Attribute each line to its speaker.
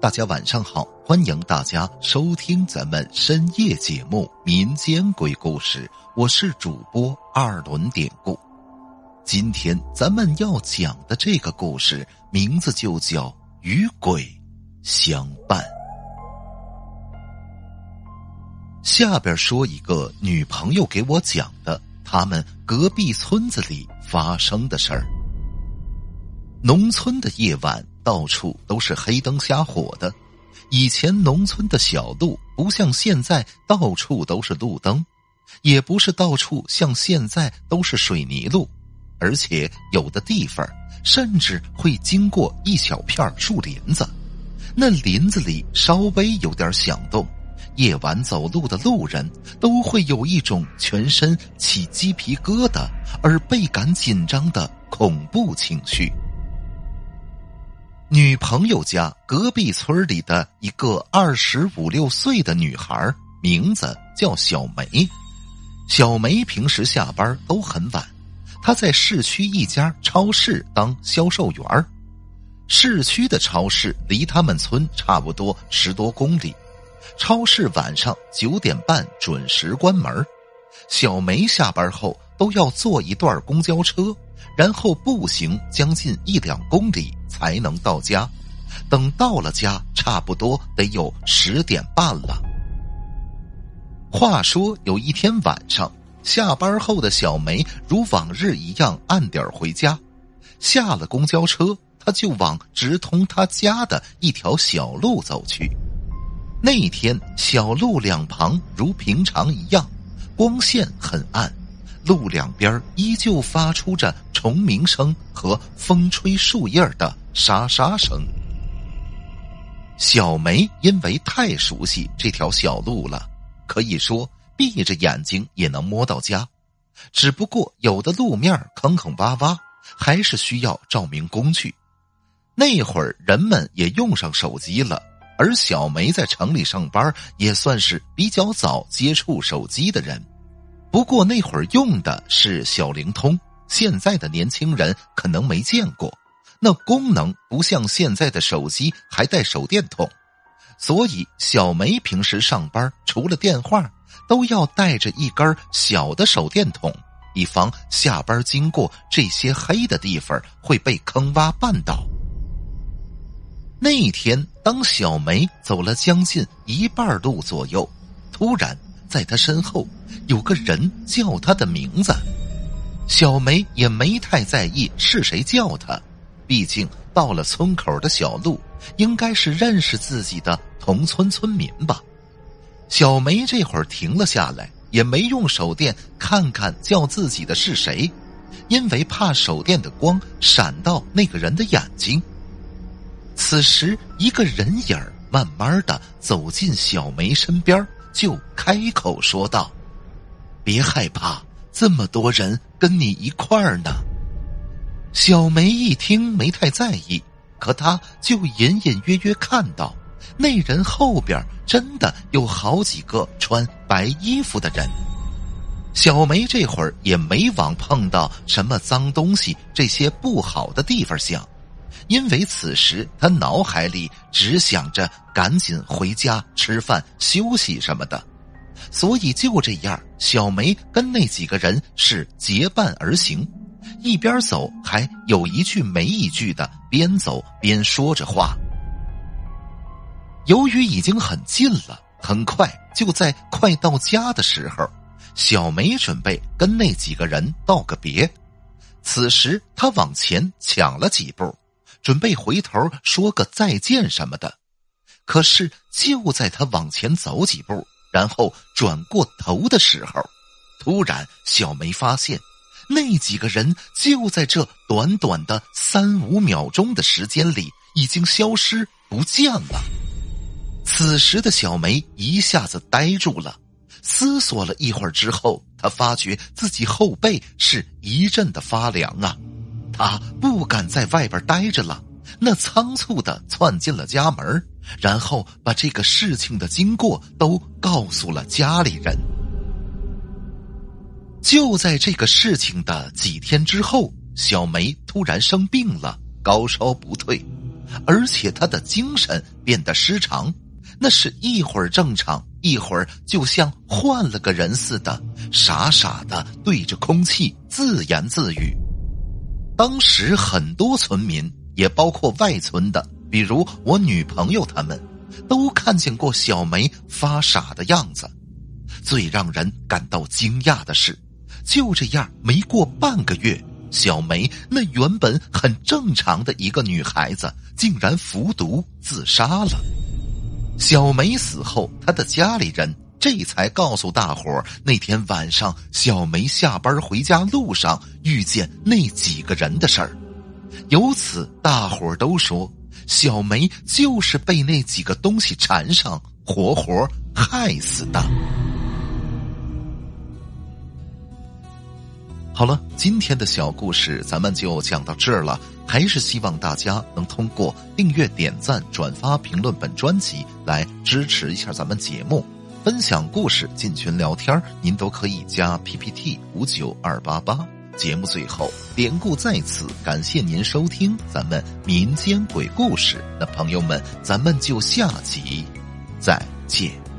Speaker 1: 大家晚上好，欢迎大家收听咱们深夜节目《民间鬼故事》，我是主播二轮典故。今天咱们要讲的这个故事名字就叫《与鬼相伴》。下边说一个女朋友给我讲的，他们隔壁村子里发生的事儿。农村的夜晚。到处都是黑灯瞎火的。以前农村的小路不像现在到处都是路灯，也不是到处像现在都是水泥路，而且有的地方甚至会经过一小片树林子。那林子里稍微有点响动，夜晚走路的路人都会有一种全身起鸡皮疙瘩而倍感紧张的恐怖情绪。女朋友家隔壁村里的一个二十五六岁的女孩，名字叫小梅。小梅平时下班都很晚，她在市区一家超市当销售员市区的超市离他们村差不多十多公里，超市晚上九点半准时关门。小梅下班后都要坐一段公交车。然后步行将近一两公里才能到家，等到了家，差不多得有十点半了。话说有一天晚上，下班后的小梅如往日一样按点回家，下了公交车，她就往直通她家的一条小路走去。那天小路两旁如平常一样，光线很暗。路两边依旧发出着虫鸣声和风吹树叶的沙沙声。小梅因为太熟悉这条小路了，可以说闭着眼睛也能摸到家。只不过有的路面坑坑洼洼，还是需要照明工具。那会儿人们也用上手机了，而小梅在城里上班，也算是比较早接触手机的人。不过那会儿用的是小灵通，现在的年轻人可能没见过。那功能不像现在的手机还带手电筒，所以小梅平时上班除了电话，都要带着一根小的手电筒，以防下班经过这些黑的地方会被坑洼绊倒。那天，当小梅走了将近一半路左右，突然。在他身后有个人叫他的名字，小梅也没太在意是谁叫她，毕竟到了村口的小路，应该是认识自己的同村村民吧。小梅这会儿停了下来，也没用手电看看叫自己的是谁，因为怕手电的光闪到那个人的眼睛。此时，一个人影慢慢的走进小梅身边。就开口说道：“别害怕，这么多人跟你一块儿呢。”小梅一听没太在意，可她就隐隐约约看到那人后边真的有好几个穿白衣服的人。小梅这会儿也没往碰到什么脏东西这些不好的地方想。因为此时她脑海里只想着赶紧回家吃饭休息什么的，所以就这样，小梅跟那几个人是结伴而行，一边走还有一句没一句的边走边说着话。由于已经很近了，很快就在快到家的时候，小梅准备跟那几个人道个别。此时他往前抢了几步。准备回头说个再见什么的，可是就在他往前走几步，然后转过头的时候，突然小梅发现，那几个人就在这短短的三五秒钟的时间里已经消失不见了。此时的小梅一下子呆住了，思索了一会儿之后，她发觉自己后背是一阵的发凉啊。他不敢在外边待着了，那仓促的窜进了家门，然后把这个事情的经过都告诉了家里人。就在这个事情的几天之后，小梅突然生病了，高烧不退，而且她的精神变得失常，那是一会儿正常，一会儿就像换了个人似的，傻傻的对着空气自言自语。当时很多村民，也包括外村的，比如我女朋友他们，都看见过小梅发傻的样子。最让人感到惊讶的是，就这样没过半个月。小梅那原本很正常的一个女孩子，竟然服毒自杀了。小梅死后，她的家里人这才告诉大伙那天晚上小梅下班回家路上遇见那几个人的事儿。由此，大伙都说小梅就是被那几个东西缠上，活活害死的。好了，今天的小故事咱们就讲到这儿了。还是希望大家能通过订阅、点赞、转发、评论本专辑来支持一下咱们节目，分享故事、进群聊天您都可以加 PPT 五九二八八。节目最后，典故在此，感谢您收听咱们民间鬼故事。那朋友们，咱们就下集再见。